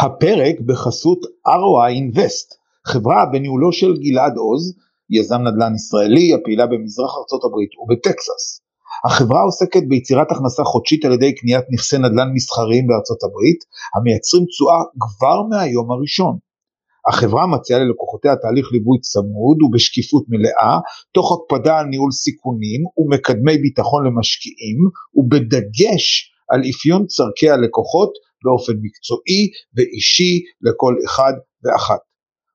הפרק בחסות ROI Invest, חברה בניהולו של גלעד עוז, יזם נדל"ן ישראלי הפעילה במזרח ארצות הברית ובטקסס. החברה עוסקת ביצירת הכנסה חודשית על ידי קניית נכסי נדל"ן מסחריים בארצות הברית, המייצרים תשואה כבר מהיום הראשון. החברה מציעה ללקוחותיה תהליך ליווי צמוד ובשקיפות מלאה, תוך הקפדה על ניהול סיכונים ומקדמי ביטחון למשקיעים, ובדגש על אפיון צורכי הלקוחות באופן מקצועי ואישי לכל אחד ואחת.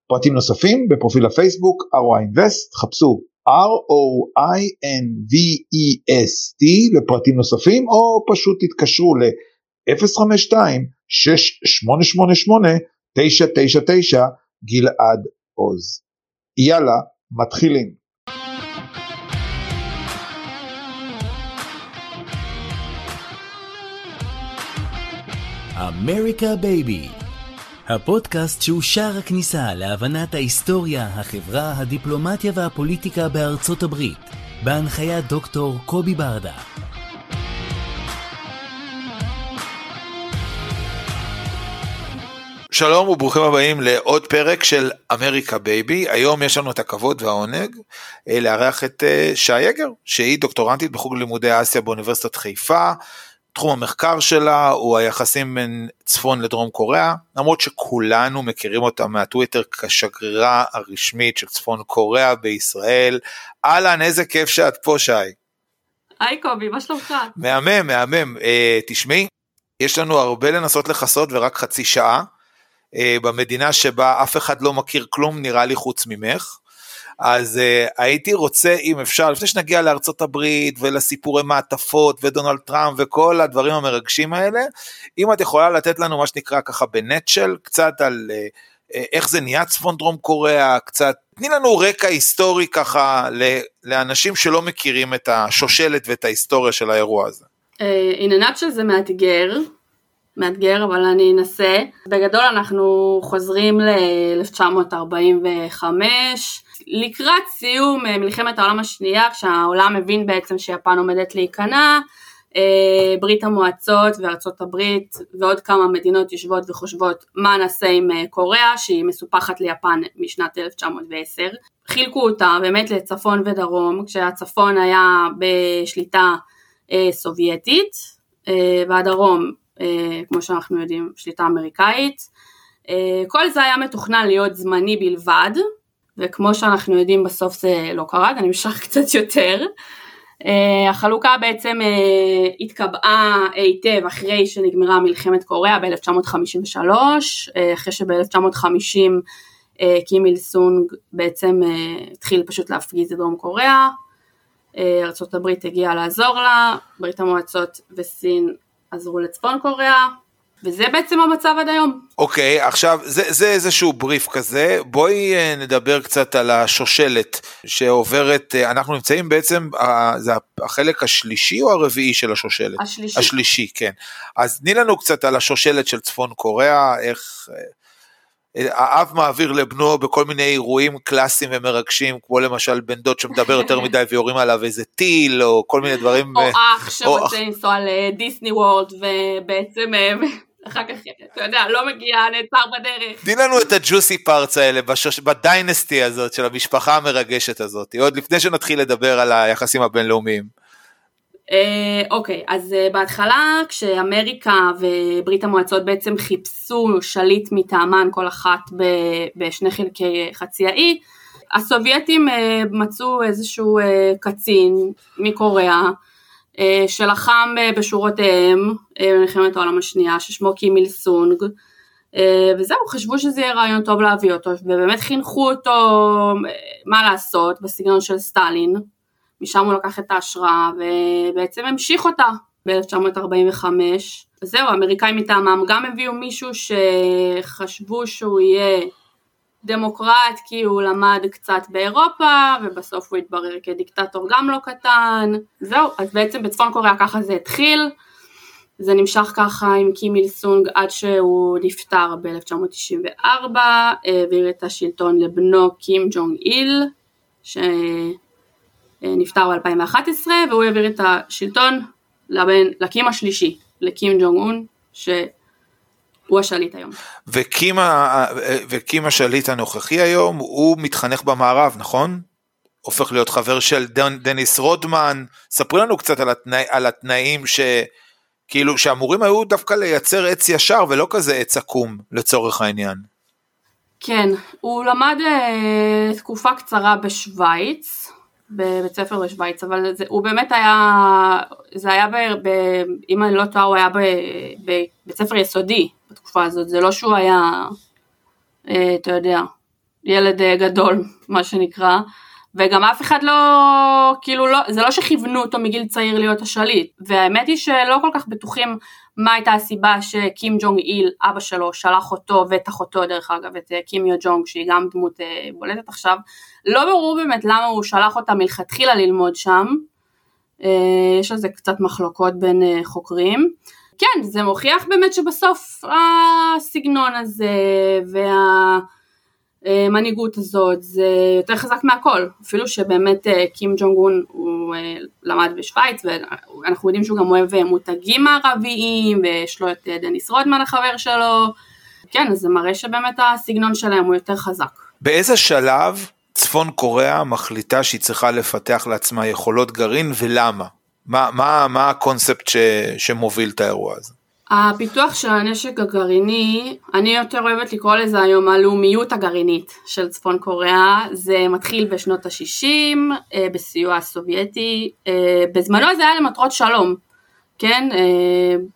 פרטים נוספים בפרופיל הפייסבוק ROI Invest, חפשו R-O-I-N-V-E-S-T לפרטים נוספים או פשוט תתקשרו ל-052-6888-999 גלעד עוז. יאללה, מתחילים. אמריקה בייבי הפודקאסט שהוא שער הכניסה להבנת ההיסטוריה, החברה, הדיפלומטיה והפוליטיקה בארצות הברית, בהנחיית דוקטור קובי ברדה. שלום וברוכים הבאים לעוד פרק של אמריקה בייבי. היום יש לנו את הכבוד והעונג אה, לארח את אה, שי יגר, שהיא דוקטורנטית בחוג לימודי אסיה באוניברסיטת חיפה. תחום המחקר שלה הוא היחסים בין צפון לדרום קוריאה, למרות שכולנו מכירים אותה מהטוויטר כשגרירה הרשמית של צפון קוריאה בישראל. אהלן, איזה כיף שאת פה, שי. היי קובי, מה שלומך? מהמם, מהמם. אה, תשמעי, יש לנו הרבה לנסות לכסות ורק חצי שעה. אה, במדינה שבה אף אחד לא מכיר כלום נראה לי חוץ ממך. אז uh, הייתי רוצה אם אפשר לפני שנגיע לארצות הברית ולסיפורי מעטפות ודונלד טראמפ וכל הדברים המרגשים האלה אם את יכולה לתת לנו מה שנקרא ככה בנטשל קצת על uh, איך זה נהיה צפון דרום קוריאה קצת תני לנו רקע היסטורי ככה לאנשים שלא מכירים את השושלת ואת ההיסטוריה של האירוע הזה. In a nutshell זה מאתגר מאתגר, אבל אני אנסה. בגדול אנחנו חוזרים ל-1945, לקראת סיום אה, מלחמת העולם השנייה, כשהעולם מבין בעצם שיפן עומדת להיכנע, אה, ברית המועצות וארצות הברית ועוד כמה מדינות יושבות וחושבות מה נעשה עם אה, קוריאה שהיא מסופחת ליפן משנת 1910. חילקו אותה באמת לצפון ודרום כשהצפון היה בשליטה סובייטית והדרום כמו שאנחנו יודעים שליטה אמריקאית. כל זה היה מתוכנן להיות זמני בלבד וכמו שאנחנו יודעים בסוף זה לא קרה, זה נמשך קצת יותר. Uh, החלוקה בעצם uh, התקבעה היטב אחרי שנגמרה מלחמת קוריאה ב-1953, uh, אחרי שב-1950 uh, קים איל סונג בעצם התחיל פשוט להפגיז את דרום קוריאה, ארה"ב הגיעה לעזור לה, ברית המועצות וסין עזרו לצפון קוריאה, וזה בעצם המצב עד היום. אוקיי, okay, עכשיו זה, זה איזשהו בריף כזה, בואי אה, נדבר קצת על השושלת שעוברת, אה, אנחנו נמצאים בעצם, זה החלק השלישי או הרביעי של השושלת? השלישי. השלישי, כן. אז תני לנו קצת על השושלת של צפון קוריאה, איך... אה, האב מעביר לבנו בכל מיני אירועים קלאסיים ומרגשים, כמו למשל בן דוד שמדבר יותר מדי ויורים עליו איזה טיל, או כל מיני דברים. או אח שרוצה לנסוע לדיסני וורלד, ובעצם אחר כך, אתה יודע, לא מגיע, נעצר בדרך. תני לנו את הג'וסי פארטס האלה בשוש... בדיינסטי הזאת של המשפחה המרגשת הזאת, עוד לפני שנתחיל לדבר על היחסים הבינלאומיים. אה, אוקיי, אז uh, בהתחלה כשאמריקה וברית המועצות בעצם חיפשו שליט מטעמן כל אחת ב- בשני חלקי חצי האי, הסובייטים uh, מצאו איזשהו קצין מקוריאה אה, שלחם אה, בשורותיהם אה, במלחמת העולם השנייה, ששמו קים איל סונג, וזהו, חשבו שזה יהיה רעיון טוב להביא אותו, ובאמת חינכו אותו מה לעשות בסגנון של סטלין, משם הוא לקח את ההשראה, ובעצם המשיך אותה ב-1945. זהו, האמריקאים מטעמם גם הביאו מישהו שחשבו שהוא יהיה דמוקרט כי הוא למד קצת באירופה ובסוף הוא התברר כדיקטטור גם לא קטן. זהו אז בעצם בצפון קוריאה ככה זה התחיל. זה נמשך ככה עם קים איל סונג עד שהוא נפטר ב-1994 העביר את השלטון לבנו קים ג'ונג איל שנפטר ב-2011 והוא העביר את השלטון לבן, לקים השלישי לקים ג'ונג און ש... הוא השליט היום. וקים השליט הנוכחי היום, הוא מתחנך במערב, נכון? הופך להיות חבר של דנ, דניס רודמן, ספרי לנו קצת על, התנא, על התנאים ש... כאילו שאמורים היו דווקא לייצר עץ ישר ולא כזה עץ עקום לצורך העניין. כן, הוא למד uh, תקופה קצרה בשוויץ, בבית ספר בשוויץ, אבל זה, הוא באמת היה, זה היה, ב, ב, אם אני לא טועה, הוא היה בבית ספר יסודי בתקופה הזאת, זה לא שהוא היה, uh, אתה יודע, ילד uh, גדול, מה שנקרא. וגם אף אחד לא, כאילו לא, זה לא שכיוונו אותו מגיל צעיר להיות השליט, והאמת היא שלא כל כך בטוחים מה הייתה הסיבה שקים ג'ונג איל, אבא שלו, שלח אותו ואת אחותו דרך אגב, את אה, קים יו ג'ונג, שהיא גם דמות אה, בולטת עכשיו, לא ברור באמת למה הוא שלח אותה מלכתחילה ללמוד שם, אה, יש על זה קצת מחלוקות בין חוקרים. כן, זה מוכיח באמת שבסוף הסגנון הזה וה... המנהיגות הזאת זה יותר חזק מהכל, אפילו שבאמת אה, קים ג'ונג און הוא אה, למד בשוויץ ואנחנו יודעים שהוא גם אוהב אה, מותגים מערביים ויש לו את דניס רודמן החבר שלו, כן זה מראה שבאמת הסגנון שלהם הוא יותר חזק. באיזה שלב צפון קוריאה מחליטה שהיא צריכה לפתח לעצמה יכולות גרעין ולמה? מה, מה, מה הקונספט ש, שמוביל את האירוע הזה? הפיתוח של הנשק הגרעיני, אני יותר אוהבת לקרוא לזה היום הלאומיות הגרעינית של צפון קוריאה, זה מתחיל בשנות ה-60 אה, בסיוע הסובייטי, אה, בזמנו זה היה למטרות שלום, כן,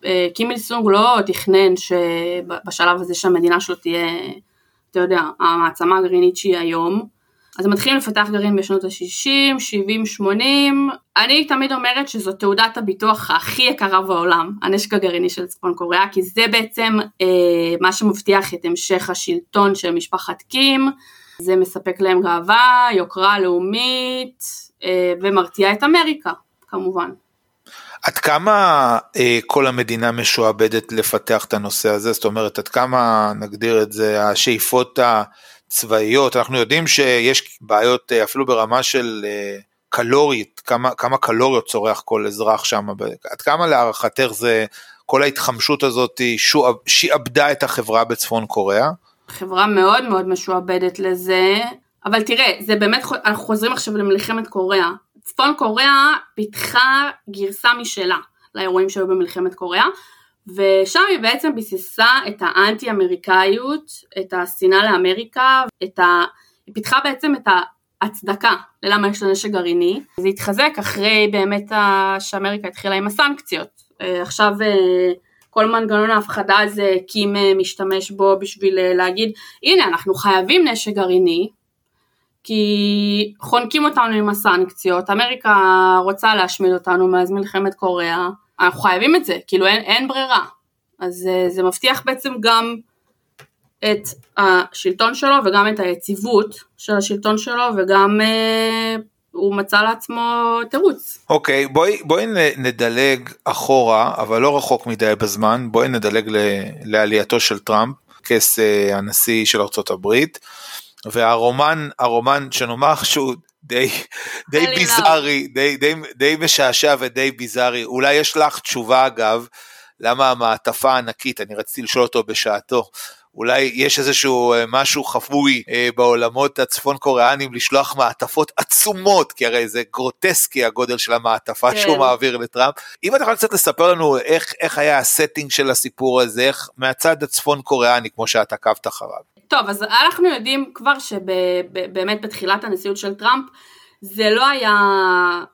אה, קימיל סונג לא תכנן שבשלב הזה שהמדינה שלו תהיה, אתה יודע, המעצמה הגרעינית שהיא היום, אז הם מתחילים לפתח גרעין בשנות ה-60, 70, 80. אני תמיד אומרת שזו תעודת הביטוח הכי יקרה בעולם, הנשק הגרעיני של צפון קוריאה, כי זה בעצם אה, מה שמבטיח את המשך השלטון של משפחת קים. זה מספק להם גאווה, יוקרה לאומית, אה, ומרתיע את אמריקה, כמובן. עד כמה אה, כל המדינה משועבדת לפתח את הנושא הזה? זאת אומרת, עד כמה, נגדיר את זה, השאיפות ה... צבאיות, אנחנו יודעים שיש בעיות אה, אפילו ברמה של אה, קלורית, כמה, כמה קלוריות צורך כל אזרח שם, עד כמה להערכתך זה, כל ההתחמשות הזאת שעבדה את החברה בצפון קוריאה? חברה מאוד מאוד משועבדת לזה, אבל תראה, זה באמת, אנחנו חוזרים עכשיו למלחמת קוריאה. צפון קוריאה פיתחה גרסה משלה לאירועים שהיו במלחמת קוריאה, ושם היא בעצם ביססה את האנטי אמריקאיות, את השנאה לאמריקה, את ה... היא פיתחה בעצם את ההצדקה ללמה יש לה נשק גרעיני, זה התחזק אחרי באמת שאמריקה התחילה עם הסנקציות, אה, עכשיו אה, כל מנגנון ההפחדה הזה קים אה, משתמש בו בשביל להגיד הנה אנחנו חייבים נשק גרעיני כי חונקים אותנו עם הסנקציות, אמריקה רוצה להשמיד אותנו מאז מלחמת קוריאה אנחנו חייבים את זה, כאילו אין, אין ברירה. אז אה, זה מבטיח בעצם גם את השלטון שלו וגם את היציבות של השלטון שלו וגם אה, הוא מצא לעצמו תירוץ. אוקיי, okay, בואי, בואי נדלג אחורה, אבל לא רחוק מדי בזמן, בואי נדלג ל, לעלייתו של טראמפ, כס אה, הנשיא של ארצות הברית, והרומן, הרומן שנאמר שהוא די, די ביזארי, די, די, די משעשע ודי ביזארי. אולי יש לך תשובה אגב, למה המעטפה הענקית, אני רציתי לשאול אותו בשעתו, אולי יש איזשהו אה, משהו חפוי אה, בעולמות הצפון קוריאנים לשלוח מעטפות עצומות, כי הרי זה גרוטסקי הגודל של המעטפה כן. שהוא מעביר לטראמפ. אם אתה יכול קצת לספר לנו איך, איך היה ה setting של הסיפור הזה, איך מהצד הצפון קוריאני, כמו שאת עקבת אחריו. טוב, אז אנחנו יודעים כבר שבאמת בתחילת הנשיאות של טראמפ, זה לא היה,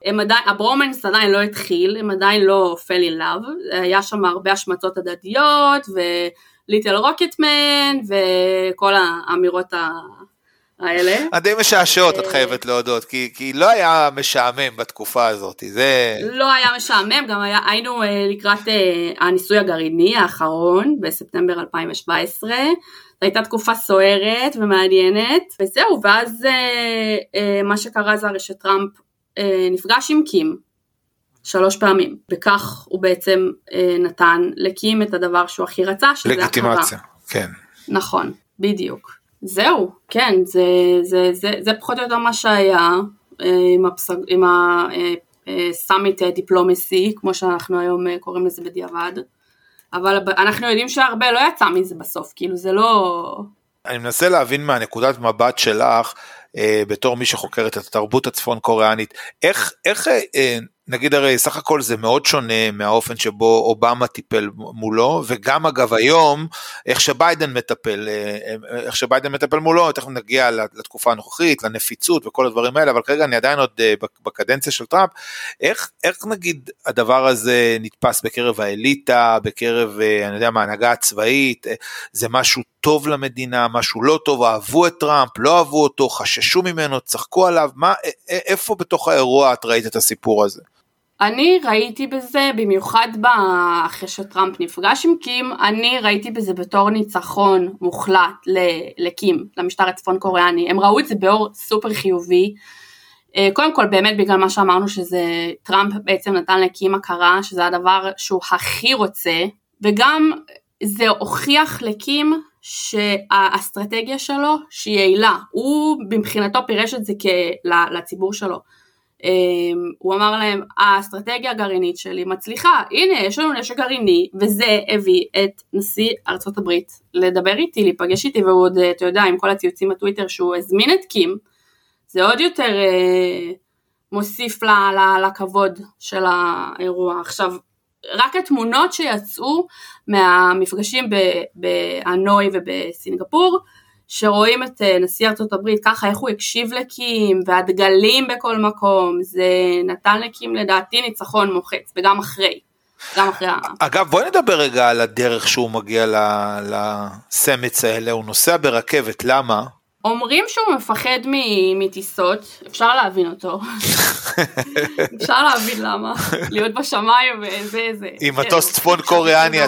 הם עדיין, הברומנס עדיין לא התחיל, הם עדיין לא fell in love, היה שם הרבה השמצות הדדיות, ו little rocket man, וכל האמירות האלה. די משעשעות, את אה, חייבת להודות, כי, כי לא היה משעמם בתקופה הזאת, זה... לא היה משעמם, גם היה, היינו אה, לקראת אה, הניסוי הגרעיני האחרון, בספטמבר 2017, הייתה תקופה סוערת ומעניינת, וזהו, ואז מה שקרה זה הרי שטראמפ נפגש עם קים שלוש פעמים, וכך הוא בעצם אה, נתן לקים את הדבר שהוא הכי רצה, שזה הכרה. לגיטימציה, כן. נכון, בדיוק. זהו, כן, זה, זה, זה, זה פחות או יותר מה שהיה אה, עם, הפסג, עם הסאמיט דיפלומסי, כמו שאנחנו היום אה, קוראים לזה בדיעבד. אבל אנחנו יודעים שהרבה לא יצא מזה בסוף, כאילו זה לא... אני מנסה להבין מהנקודת מבט שלך, אה, בתור מי שחוקרת את התרבות הצפון קוריאנית, איך, איך אה, נגיד הרי סך הכל זה מאוד שונה מהאופן שבו אובמה טיפל מולו וגם אגב היום איך שביידן מטפל אה, איך שביידן מטפל מולו תכף נגיע לתקופה הנוכחית לנפיצות וכל הדברים האלה אבל כרגע אני עדיין עוד אה, בקדנציה של טראמפ איך איך נגיד הדבר הזה נתפס בקרב האליטה בקרב אה, אני יודע מה ההנהגה הצבאית זה משהו טוב למדינה משהו לא טוב אהבו את טראמפ לא אהבו אותו חששו ממנו צחקו עליו מה איפה בתוך האירוע את ראית את הסיפור הזה. אני ראיתי בזה, במיוחד אחרי שטראמפ נפגש עם קים, אני ראיתי בזה בתור ניצחון מוחלט לקים, למשטר הצפון קוריאני. הם ראו את זה באור סופר חיובי. אה, קודם כל באמת בגלל מה שאמרנו שזה טראמפ בעצם נתן לקים הכרה שזה הדבר שהוא הכי רוצה וגם זה הוכיח לקים שהאסטרטגיה שלו שהיא יעילה. הוא מבחינתו פירש את זה לציבור שלו. אמ, הוא אמר להם, האסטרטגיה הגרעינית שלי מצליחה, הנה יש לנו נשק גרעיני, וזה הביא את נשיא ארצות הברית לדבר איתי, להיפגש איתי, והוא עוד, אתה יודע, עם כל הציוצים בטוויטר שהוא הזמין את קים, זה עוד יותר אה, מוסיף לה, לה, לכבוד של האירוע. עכשיו, רק התמונות שיצאו מהמפגשים בהנוי ובסינגפור, שרואים את אה, נשיא ארצות הברית ככה איך הוא הקשיב לקים והדגלים בכל מקום זה נתן לקים לדעתי ניצחון מוחץ וגם אחרי. גם אחרי אגב בואי נדבר רגע על הדרך שהוא מגיע לסמץ האלה הוא נוסע ברכבת למה? אומרים שהוא מפחד מטיסות, אפשר להבין אותו. אפשר להבין למה. להיות בשמיים וזה זה. עם מטוס צפון קוריאני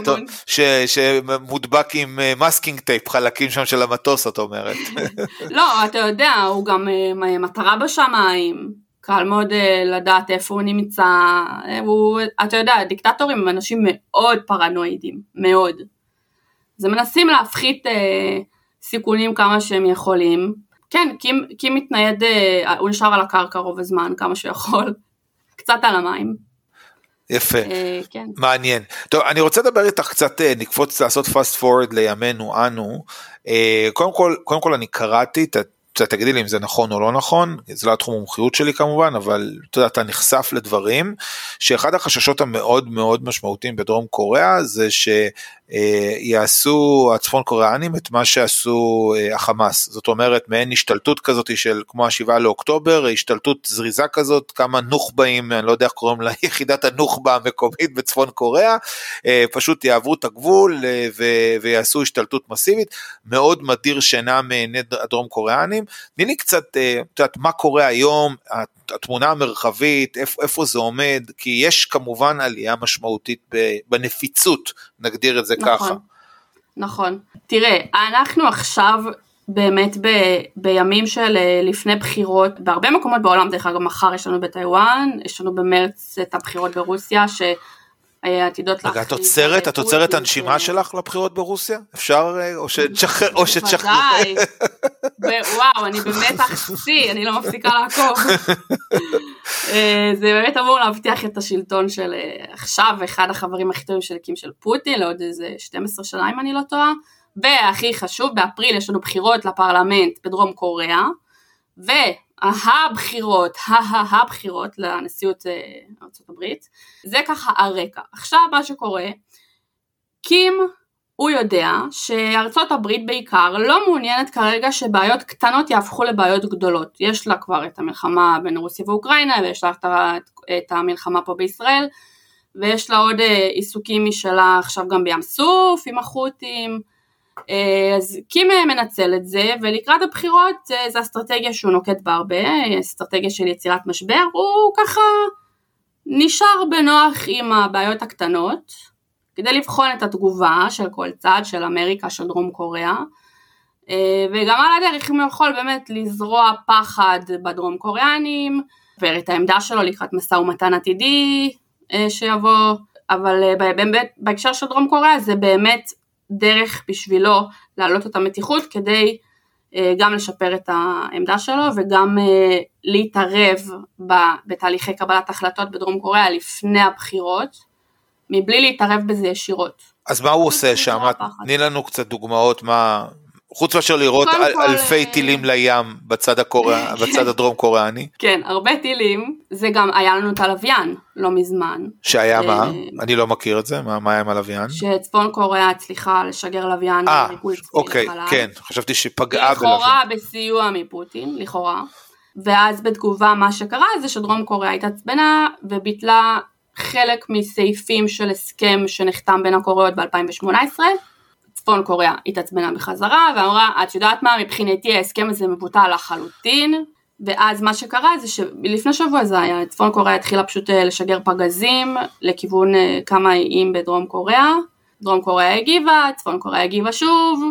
שמודבק עם masking אה, טייפ, חלקים שם של המטוס את אומרת. לא, אתה יודע, הוא גם אה, מטרה בשמיים. קל מאוד אה, לדעת איפה הוא נמצא. הוא, אתה יודע, דיקטטורים הם אנשים מאוד פרנואידים, מאוד. אז הם מנסים להפחית... סיכונים כמה שהם יכולים. כן, קים, קים מתנייד, אה, הוא נשאר על הקרקע רוב הזמן כמה שיכול, קצת על המים. יפה, אה, כן. מעניין. טוב, אני רוצה לדבר איתך קצת, אה, נקפוץ לעשות fast forward לימינו אנו. קודם כל, קודם כל אני קראתי את תגידי לי אם זה נכון או לא נכון, זה לא התחום המומחיות שלי כמובן, אבל אתה יודע, אתה נחשף לדברים, שאחד החששות המאוד מאוד משמעותיים בדרום קוריאה זה שיעשו הצפון קוריאנים את מה שעשו אה, החמאס, זאת אומרת מעין השתלטות כזאת של כמו השבעה לאוקטובר, השתלטות זריזה כזאת, כמה נוח'באים, אני לא יודע איך קוראים לה, יחידת הנוח'בה המקומית בצפון קוריאה, אה, פשוט יעברו את הגבול אה, ויעשו השתלטות מסיבית, מאוד מדיר שינה מעיני הדרום קוריאנים. תני לי קצת, אה, את יודעת, מה קורה היום, התמונה המרחבית, איפה, איפה זה עומד, כי יש כמובן עלייה משמעותית בנפיצות, נגדיר את זה נכון, ככה. נכון. תראה, אנחנו עכשיו באמת ב, בימים של אה, לפני בחירות, בהרבה מקומות בעולם, דרך אגב מחר יש לנו בטיוואן, יש לנו במרץ את הבחירות ברוסיה, ש... עתידות להכריז. רגע, את עוצרת, את עוצרת הנשימה שלך לבחירות ברוסיה? אפשר, אה, או שתשחרר, או שתשחרר. בוודאי. וואו, אני במתח שיא, אני לא מפסיקה לעקוב. אה, זה באמת אמור להבטיח את השלטון של אה, עכשיו, אחד החברים הכי טובים של הקים של פוטין, לעוד איזה 12 שנה אם אני לא טועה. והכי חשוב, באפריל יש לנו בחירות לפרלמנט בדרום קוריאה, ו... הבחירות, הבחירות לנשיאות אה, ארה"ב, זה ככה הרקע. עכשיו מה שקורה, קים הוא יודע שארצות הברית בעיקר לא מעוניינת כרגע שבעיות קטנות יהפכו לבעיות גדולות. יש לה כבר את המלחמה בין רוסיה ואוקראינה ויש לה את המלחמה פה בישראל ויש לה עוד אה, עיסוקים משלה עכשיו גם בים סוף עם החות'ים אה, אז קים מנצל את זה, ולקראת הבחירות אה, זו אסטרטגיה שהוא נוקט בה הרבה, אסטרטגיה של יצירת משבר, הוא ככה נשאר בנוח עם הבעיות הקטנות, כדי לבחון את התגובה של כל צד, של אמריקה, של דרום קוריאה, אה, וגם על הדרך אם הוא יכול באמת לזרוע פחד בדרום קוריאנים, ואת העמדה שלו לקראת משא ומתן עתידי שיבוא, אבל באמת בהקשר של דרום קוריאה זה באמת דרך בשבילו להעלות את המתיחות כדי אה, גם לשפר את העמדה שלו וגם אה, להתערב בתהליכי קבלת החלטות בדרום קוריאה לפני הבחירות, מבלי להתערב בזה ישירות. אז מה הוא עושה שם? תני לנו קצת דוגמאות מה... חוץ מאשר לראות אל, כל, אלפי אה, טילים לים בצד, הקוריאה, בצד הדרום קוריאני. כן, הרבה טילים, זה גם היה לנו את הלוויין לא מזמן. שהיה מה? אה, אני לא מכיר את זה, מה, מה היה עם הלוויין? שצפון קוריאה הצליחה לשגר לוויין. אה, אוקיי, כן, חשבתי שפגעה בלוויין. לכאורה בסיוע מפוטין, לכאורה. ואז בתגובה מה שקרה זה שדרום קוריאה התעצבנה וביטלה חלק מסעיפים של הסכם שנחתם בין הקוריאות ב-2018. צפון קוריאה התעצבנה בחזרה ואמרה את יודעת מה? מבחינתי ההסכם הזה מבוטל לחלוטין. ואז מה שקרה זה שלפני שבוע זה היה צפון קוריאה התחילה פשוט אה, לשגר פגזים לכיוון אה, כמה איים בדרום קוריאה. דרום קוריאה הגיבה צפון קוריאה הגיבה שוב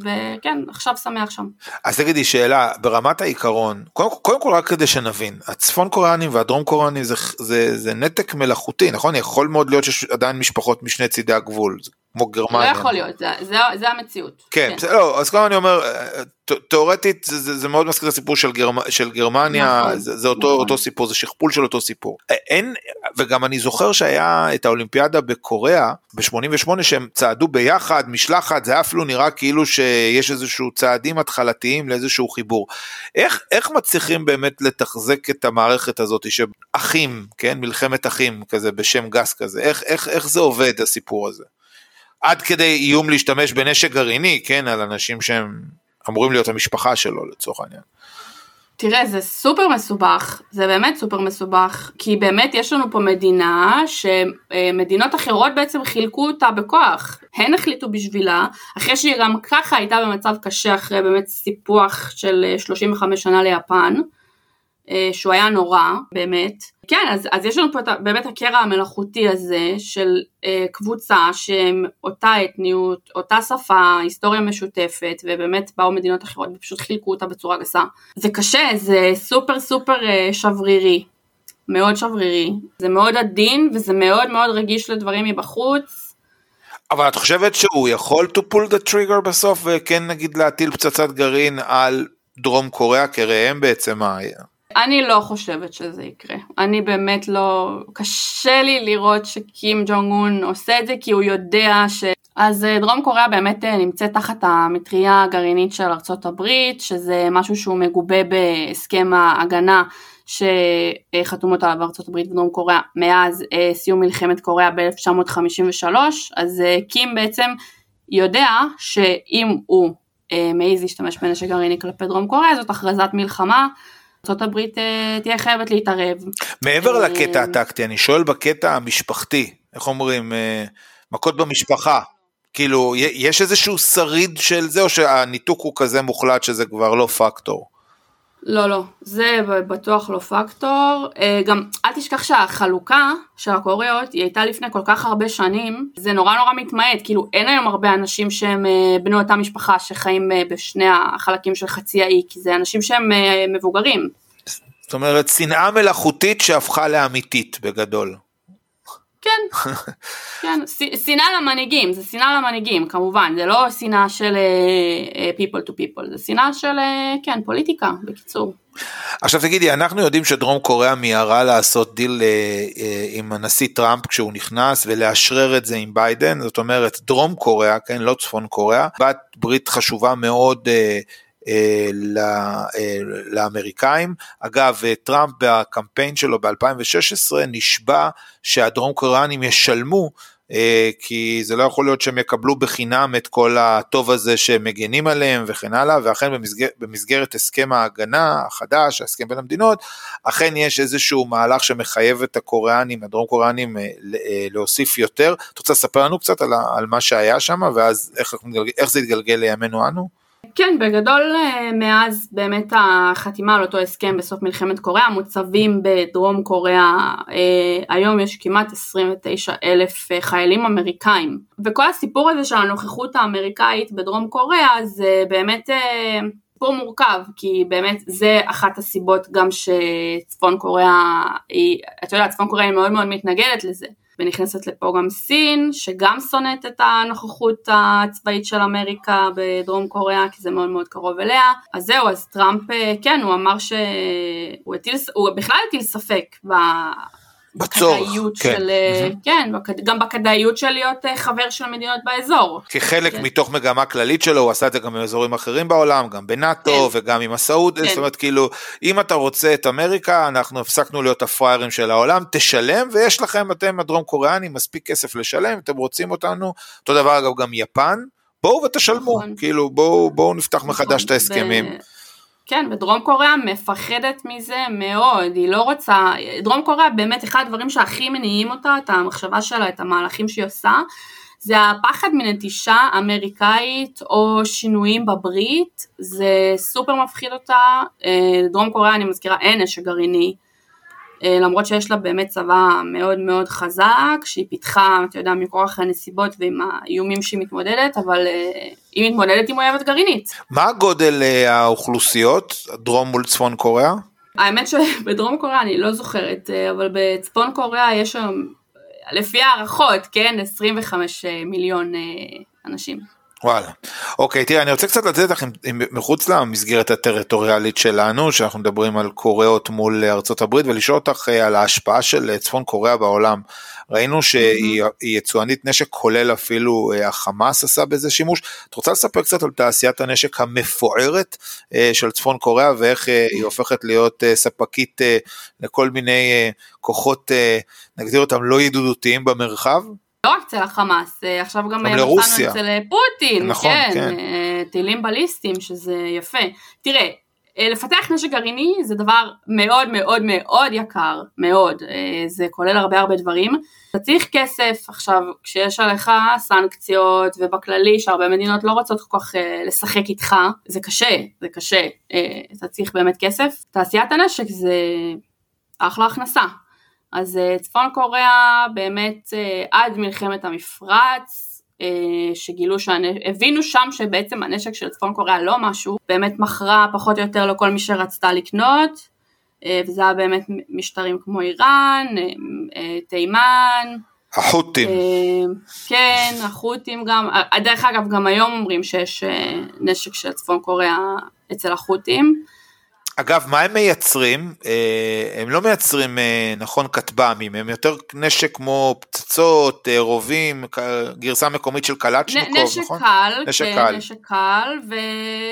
וכן, עכשיו שמח שם. אז תגידי שאלה, ברמת העיקרון, קודם, קודם כל רק כדי שנבין, הצפון קוריאנים והדרום קוריאנים זה, זה, זה נתק מלאכותי, נכון? יכול מאוד להיות שיש עדיין משפחות משני צידי הגבול, כמו גרמניה. לא יכול להיות, זה, זה, זה המציאות. כן, כן. לא, אז כמה אני אומר, תאורטית זה, זה, זה מאוד מזכיר הסיפור של, גרמ, של גרמניה, נכון, זה, זה אותו, נכון. אותו סיפור, זה שכפול של אותו סיפור. אין, וגם אני זוכר שהיה את האולימפיאדה בקוריאה ב-88 שהם צעדו ביחד, משלחת, זה אפילו נראה כאילו שיש איזשהו צעדים התחלתיים לאיזשהו חיבור. איך, איך מצליחים באמת לתחזק את המערכת הזאת שאחים, כן, מלחמת אחים כזה בשם גס כזה, איך, איך, איך זה עובד הסיפור הזה? עד כדי איום להשתמש בנשק גרעיני, כן, על אנשים שהם אמורים להיות המשפחה שלו לצורך העניין. תראה, זה סופר מסובך, זה באמת סופר מסובך, כי באמת יש לנו פה מדינה שמדינות אחרות בעצם חילקו אותה בכוח. הן החליטו בשבילה, אחרי שהיא גם ככה הייתה במצב קשה אחרי באמת סיפוח של 35 שנה ליפן. אה, שהוא היה נורא, באמת. כן, אז, אז יש לנו פה את, באמת הקרע המלאכותי הזה של אה, קבוצה שהם אותה אתניות, אותה שפה, היסטוריה משותפת, ובאמת באו מדינות אחרות ופשוט חילקו אותה בצורה גסה. זה קשה, זה סופר סופר אה, שברירי, מאוד שברירי. זה מאוד עדין וזה מאוד מאוד רגיש לדברים מבחוץ. אבל את חושבת שהוא יכול to pull the trigger בסוף וכן נגיד להטיל פצצת גרעין על דרום קוריאה כראם בעצם אני לא חושבת שזה יקרה. אני באמת לא... קשה לי לראות שקים ג'ונג און עושה את זה כי הוא יודע ש... אז אה, דרום קוריאה באמת אה, נמצאת תחת המטריה הגרעינית של ארצות הברית, שזה משהו שהוא מגובה בהסכם ההגנה שחתומות עליו ארצות הברית ודרום קוריאה מאז אה, סיום מלחמת קוריאה ב-1953, אז קים בעצם יודע שאם הוא מעז להשתמש בנשק גרעיני כלפי דרום קוריאה זאת הכרזת מלחמה ארה"ב אה, תהיה חייבת להתערב. מעבר אה, לקטע הטקטי, אני שואל בקטע המשפחתי, איך אומרים, אה, מכות במשפחה. כאילו, יש איזשהו שריד של זה, או שהניתוק הוא כזה מוחלט שזה כבר לא פקטור? לא, לא, זה בטוח לא פקטור. גם אל תשכח שהחלוקה של הקוריאות היא הייתה לפני כל כך הרבה שנים, זה נורא נורא מתמעט, כאילו אין היום הרבה אנשים שהם בני אותה משפחה שחיים בשני החלקים של חצי האי, כי זה אנשים שהם מבוגרים. זאת אומרת, שנאה מלאכותית שהפכה לאמיתית בגדול. כן, כן, שנאה למנהיגים, זה שנאה למנהיגים כמובן, זה לא שנאה של uh, people to people, זה שנאה של, uh, כן, פוליטיקה, בקיצור. עכשיו תגידי, אנחנו יודעים שדרום קוריאה מיהרה לעשות דיל אה, אה, עם הנשיא טראמפ כשהוא נכנס ולאשרר את זה עם ביידן, זאת אומרת דרום קוריאה, כן, לא צפון קוריאה, בת ברית חשובה מאוד אה, אה, אה, לאמריקאים. אגב, אה, טראמפ בקמפיין שלו ב-2016 נשבע שהדרום קוריאנים ישלמו כי זה לא יכול להיות שהם יקבלו בחינם את כל הטוב הזה שהם עליהם וכן הלאה, ואכן במסגר, במסגרת הסכם ההגנה החדש, ההסכם בין המדינות, אכן יש איזשהו מהלך שמחייב את הקוריאנים, הדרום קוריאנים, להוסיף יותר. את רוצה לספר לנו קצת על, על מה שהיה שם, ואז איך, איך זה התגלגל לימינו אנו? כן, בגדול אה, מאז באמת החתימה על אותו הסכם בסוף מלחמת קוריאה, מוצבים בדרום קוריאה, אה, היום יש כמעט 29 אלף אה, חיילים אמריקאים. וכל הסיפור הזה של הנוכחות האמריקאית בדרום קוריאה זה באמת סיפור מורכב, כי באמת זה אחת הסיבות גם שצפון קוריאה, היא, את יודעת, צפון קוריאה היא מאוד מאוד מתנגדת לזה. ונכנסת לפה גם סין, שגם שונאת את הנוכחות הצבאית של אמריקה בדרום קוריאה, כי זה מאוד מאוד קרוב אליה. אז זהו, אז טראמפ, אה, כן, הוא אמר שהוא הטיל, הוא בכלל הטיל ספק בצורך, כן. של, mm-hmm. כן, גם בכדאיות של להיות אה, חבר של מדינות באזור. כחלק כן. מתוך מגמה כללית שלו, הוא עשה את זה גם באזורים אחרים בעולם, גם בנאטו כן. וגם עם הסעוד, כן. זאת אומרת כאילו, אם אתה רוצה את אמריקה, אנחנו הפסקנו להיות הפראיירים של העולם, תשלם ויש לכם, אתם הדרום קוריאנים, מספיק כסף לשלם, אתם רוצים אותנו, אותו דבר אגב גם יפן, בואו ותשלמו, נכון. כאילו בואו בוא נפתח נכון. מחדש את ההסכמים. ו... כן, ודרום קוריאה מפחדת מזה מאוד, היא לא רוצה, דרום קוריאה באמת אחד הדברים שהכי מניעים אותה, את המחשבה שלה, את המהלכים שהיא עושה, זה הפחד מנטישה אמריקאית או שינויים בברית, זה סופר מפחיד אותה, אה, דרום קוריאה אני מזכירה אין נשק גרעיני, למרות שיש לה באמת צבא מאוד מאוד חזק, שהיא פיתחה, אתה יודע, מכורח הנסיבות ועם האיומים שהיא מתמודדת, אבל אה, היא מתמודדת עם אויבת גרעינית. מה גודל אה, האוכלוסיות, דרום מול צפון קוריאה? האמת שבדרום קוריאה אני לא זוכרת, אבל בצפון קוריאה יש היום, לפי הערכות, כן, 25 מיליון אנשים. וואלה. אוקיי, תראה, אני רוצה קצת לתת לכם מחוץ למסגרת הטריטוריאלית שלנו, שאנחנו מדברים על קוריאות מול ארצות הברית, ולשאול אותך אה, על ההשפעה של אה, צפון קוריאה בעולם. ראינו שהיא יצואנית נשק, כולל אפילו אה, החמאס עשה בזה שימוש. את רוצה לספר קצת על תעשיית הנשק המפוארת של צפון קוריאה, ואיך היא הופכת להיות ספקית לכל מיני כוחות, נגדיר אותם לא ידידותיים במרחב? לא רק אצל החמאס, אה, עכשיו גם מצאנו אצל אה, פוטין, נכון, כן, כן. אה, טילים בליסטיים שזה יפה. תראה, לפתח נשק גרעיני זה דבר מאוד מאוד מאוד יקר, מאוד, זה כולל הרבה הרבה דברים. אתה צריך כסף, עכשיו כשיש עליך סנקציות ובכללי שהרבה מדינות לא רוצות כל כך לשחק איתך, זה קשה, זה קשה, אתה צריך באמת כסף. תעשיית הנשק זה אחלה הכנסה, אז אה, צפון קוריאה באמת אה, עד מלחמת המפרץ, אה, שגילו, הבינו שם שבעצם הנשק של צפון קוריאה לא משהו, באמת מכרה פחות או יותר לכל מי שרצתה לקנות, וזה היה באמת משטרים כמו איראן, תימן. החות'ים. כן, החות'ים גם, דרך אגב גם היום אומרים שיש נשק של צפון קוריאה אצל החות'ים. אגב, מה הם מייצרים? אה, הם לא מייצרים, אה, נכון, כטב"מים, הם יותר נשק כמו פצצות, אה, רובים, גרסה מקומית של קלצ'ניקוב, נכון? קל, נשק כן, קל, נשק קל,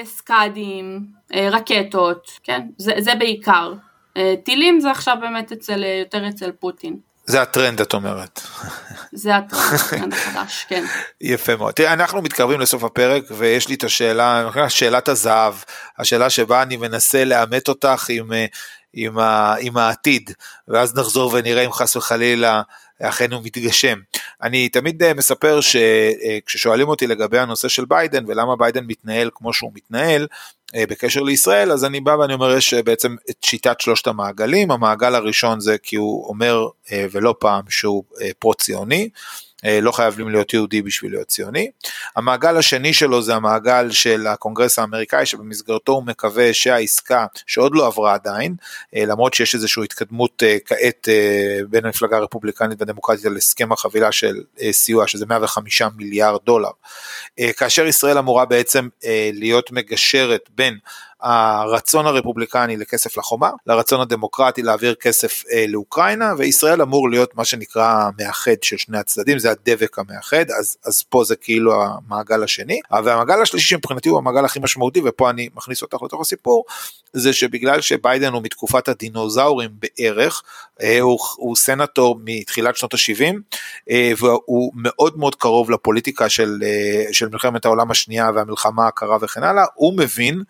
וסקאדים, רקטות, כן, זה, זה בעיקר. טילים זה עכשיו באמת אצל, יותר אצל פוטין. זה הטרנד את אומרת. זה הטרנד החדש, כן. יפה מאוד. תראה, אנחנו מתקרבים לסוף הפרק ויש לי את השאלה, שאלת הזהב, השאלה שבה אני מנסה לעמת אותך עם, עם, ה, עם העתיד, ואז נחזור ונראה אם חס וחלילה אכן הוא מתגשם. אני תמיד אה, מספר שכששואלים אותי לגבי הנושא של ביידן ולמה ביידן מתנהל כמו שהוא מתנהל, אה, בקשר לישראל, אז אני בא ואני אומר, יש אה, בעצם את שיטת שלושת המעגלים, המעגל הראשון זה כי הוא אומר, ולא פעם, שהוא פרו-ציוני. אה, לא חייבים להיות יהודי בשביל להיות ציוני. המעגל השני שלו זה המעגל של הקונגרס האמריקאי שבמסגרתו הוא מקווה שהעסקה שעוד לא עברה עדיין, אה, למרות שיש איזושהי התקדמות אה, כעת בין המפלגה הרפובליקנית והדמוקרטית על הסכם החבילה של סיוע שזה 105 מיליארד דולר, כאשר ישראל אמורה בעצם להיות מגשרת בין הרצון הרפובליקני לכסף לחומה, לרצון הדמוקרטי להעביר כסף אה, לאוקראינה, וישראל אמור להיות מה שנקרא המאחד של שני הצדדים, זה הדבק המאחד, אז, אז פה זה כאילו המעגל השני. והמעגל השלישי שמבחינתי הוא המעגל הכי משמעותי, ופה אני מכניס אותך לתוך הסיפור, זה שבגלל שביידן הוא מתקופת הדינוזאורים בערך, אה, הוא, הוא סנטור מתחילת שנות ה-70, אה, והוא מאוד מאוד קרוב לפוליטיקה של, אה, של מלחמת העולם השנייה והמלחמה הקרה וכן הלאה, הוא מבין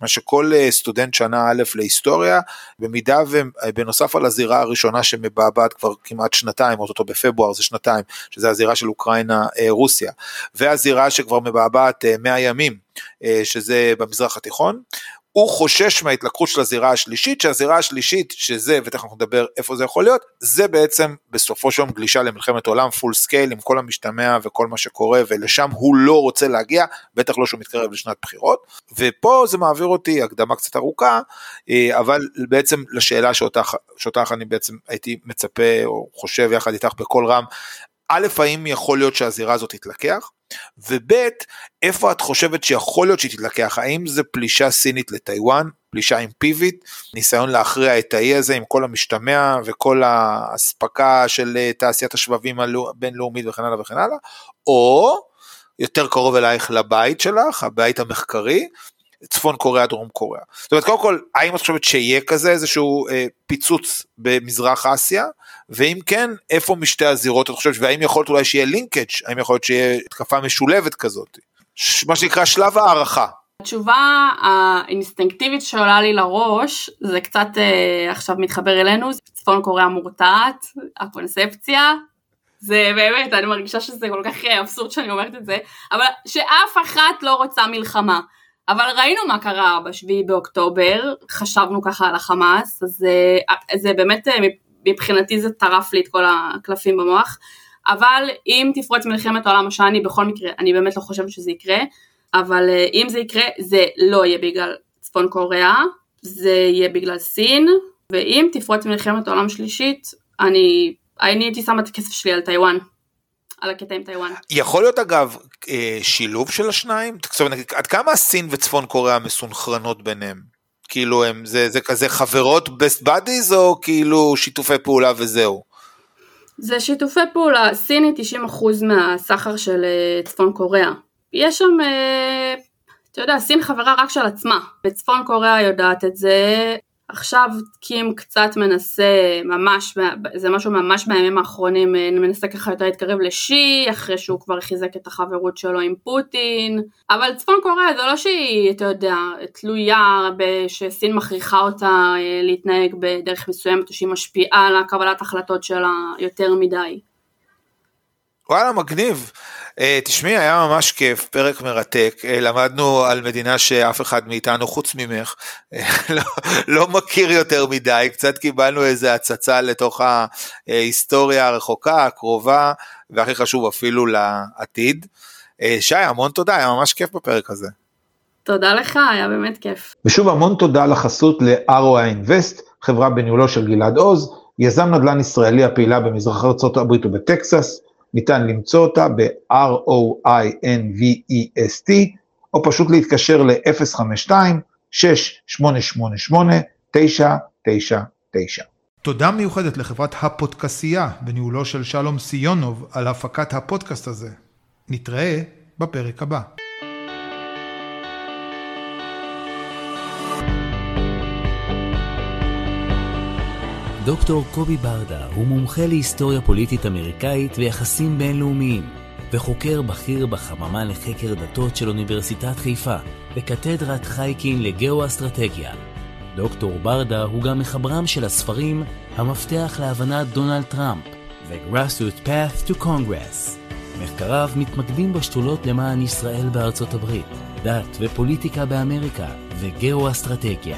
מה שכל אה, סטודנט שנה א' להיסטוריה, במידה ובנוסף על הזירה הראשונה שמבעבעת כבר כמעט שנתיים, אותו בפברואר זה שנתיים, שזה הזירה של אוקראינה-רוסיה, והזירה שכבר מבעבעת 100 אה, ימים, אה, שזה במזרח התיכון, הוא חושש מההתלקחות של הזירה השלישית, שהזירה השלישית, שזה, ותכף אנחנו נדבר איפה זה יכול להיות, זה בעצם בסופו של יום גלישה למלחמת עולם full scale עם כל המשתמע וכל מה שקורה, ולשם הוא לא רוצה להגיע, בטח לא שהוא מתקרב לשנת בחירות. ופה זה מעביר אותי, הקדמה קצת ארוכה, אה, אבל בעצם לשאלה שאותך, שאותך אני בעצם הייתי מצפה, או חושב יחד איתך בקול רם, א', האם יכול להיות שהזירה הזאת תתלקח? וב', איפה את חושבת שיכול להיות שהיא תתלקח? האם זה פלישה סינית לטיוואן, פלישה אימפיבית, ניסיון להכריע את האי הזה עם כל המשתמע וכל האספקה של אה, תעשיית השבבים הבינלאומית וכן הלאה וכן הלאה, או יותר קרוב אלייך לבית שלך, הבית המחקרי, צפון קוריאה, דרום קוריאה. זאת אומרת, קודם כל, האם את חושבת שיהיה כזה איזשהו אה, פיצוץ במזרח אסיה? ואם כן, איפה משתי הזירות את חושבת, והאם יכול להיות אולי שיהיה לינקג', האם יכול להיות שיהיה התקפה משולבת כזאת? מה שנקרא שלב הערכה. התשובה האינסטינקטיבית שעולה לי לראש, זה קצת אה, עכשיו מתחבר אלינו, צפון קוריאה מורתעת, הקונספציה, זה באמת, אני מרגישה שזה כל כך אבסורד שאני אומרת את זה, אבל שאף אחת לא רוצה מלחמה. אבל ראינו מה קרה בשביעי באוקטובר, חשבנו ככה על החמאס, אז זה, אה, זה באמת, אה, מבחינתי זה טרף לי את כל הקלפים במוח. אבל אם תפרוץ מלחמת העולם השני, בכל מקרה, אני באמת לא חושבת שזה יקרה, אבל אה, אם זה יקרה, זה לא יהיה בגלל צפון קוריאה, זה יהיה בגלל סין, ואם תפרוץ מלחמת העולם שלישית, אני, אני הייתי שמה את הכסף שלי על טיוואן. על הקטע עם טיוואן. יכול להיות אגב אה, שילוב של השניים? זאת אומרת, עד כמה סין וצפון קוריאה מסונכרנות ביניהם? כאילו הם, זה, זה כזה חברות best buddies או כאילו שיתופי פעולה וזהו? זה שיתופי פעולה, סין היא 90% מהסחר של אה, צפון קוריאה. יש שם, אה, אתה יודע, סין חברה רק של עצמה, וצפון קוריאה יודעת את זה, עכשיו קים קצת מנסה, ממש, זה משהו ממש בימים האחרונים, אה, מנסה ככה יותר להתקרב לשי, אחרי שהוא כבר חיזק את החברות שלו עם פוטין, אבל צפון קוריאה זה לא שהיא, אתה יודע, תלויה שסין מכריחה אותה אה, להתנהג בדרך מסוימת, או שהיא משפיעה על הקבלת החלטות שלה יותר מדי. וואלה, מגניב. Uh, תשמעי, היה ממש כיף, פרק מרתק. Uh, למדנו על מדינה שאף אחד מאיתנו חוץ ממך uh, לא, לא מכיר יותר מדי, קצת קיבלנו איזה הצצה לתוך ההיסטוריה הרחוקה, הקרובה, והכי חשוב אפילו לעתיד. Uh, שי, המון תודה, היה ממש כיף בפרק הזה. תודה לך, היה באמת כיף. ושוב המון תודה לחסות ל-ROI Invest, חברה בניהולו של גלעד עוז, יזם נדל"ן ישראלי הפעילה במזרח ארה"ב ובטקסס. ניתן למצוא אותה ב-R-O-I-N-V-E-S-T, או פשוט להתקשר ל-052-688-999. תודה מיוחדת לחברת הפודקסייה בניהולו של שלום סיונוב על הפקת הפודקאסט הזה. נתראה בפרק הבא. דוקטור קובי ברדה הוא מומחה להיסטוריה פוליטית אמריקאית ויחסים בינלאומיים, וחוקר בכיר בחממה לחקר דתות של אוניברסיטת חיפה, וקתדרת חייקין לגאו-אסטרטגיה. דוקטור ברדה הוא גם מחברם של הספרים "המפתח להבנת דונלד טראמפ" ו-Grassroot Path to Congress. מחקריו מתמקדים בשתולות למען ישראל בארצות הברית, דת ופוליטיקה באמריקה וגאו-אסטרטגיה.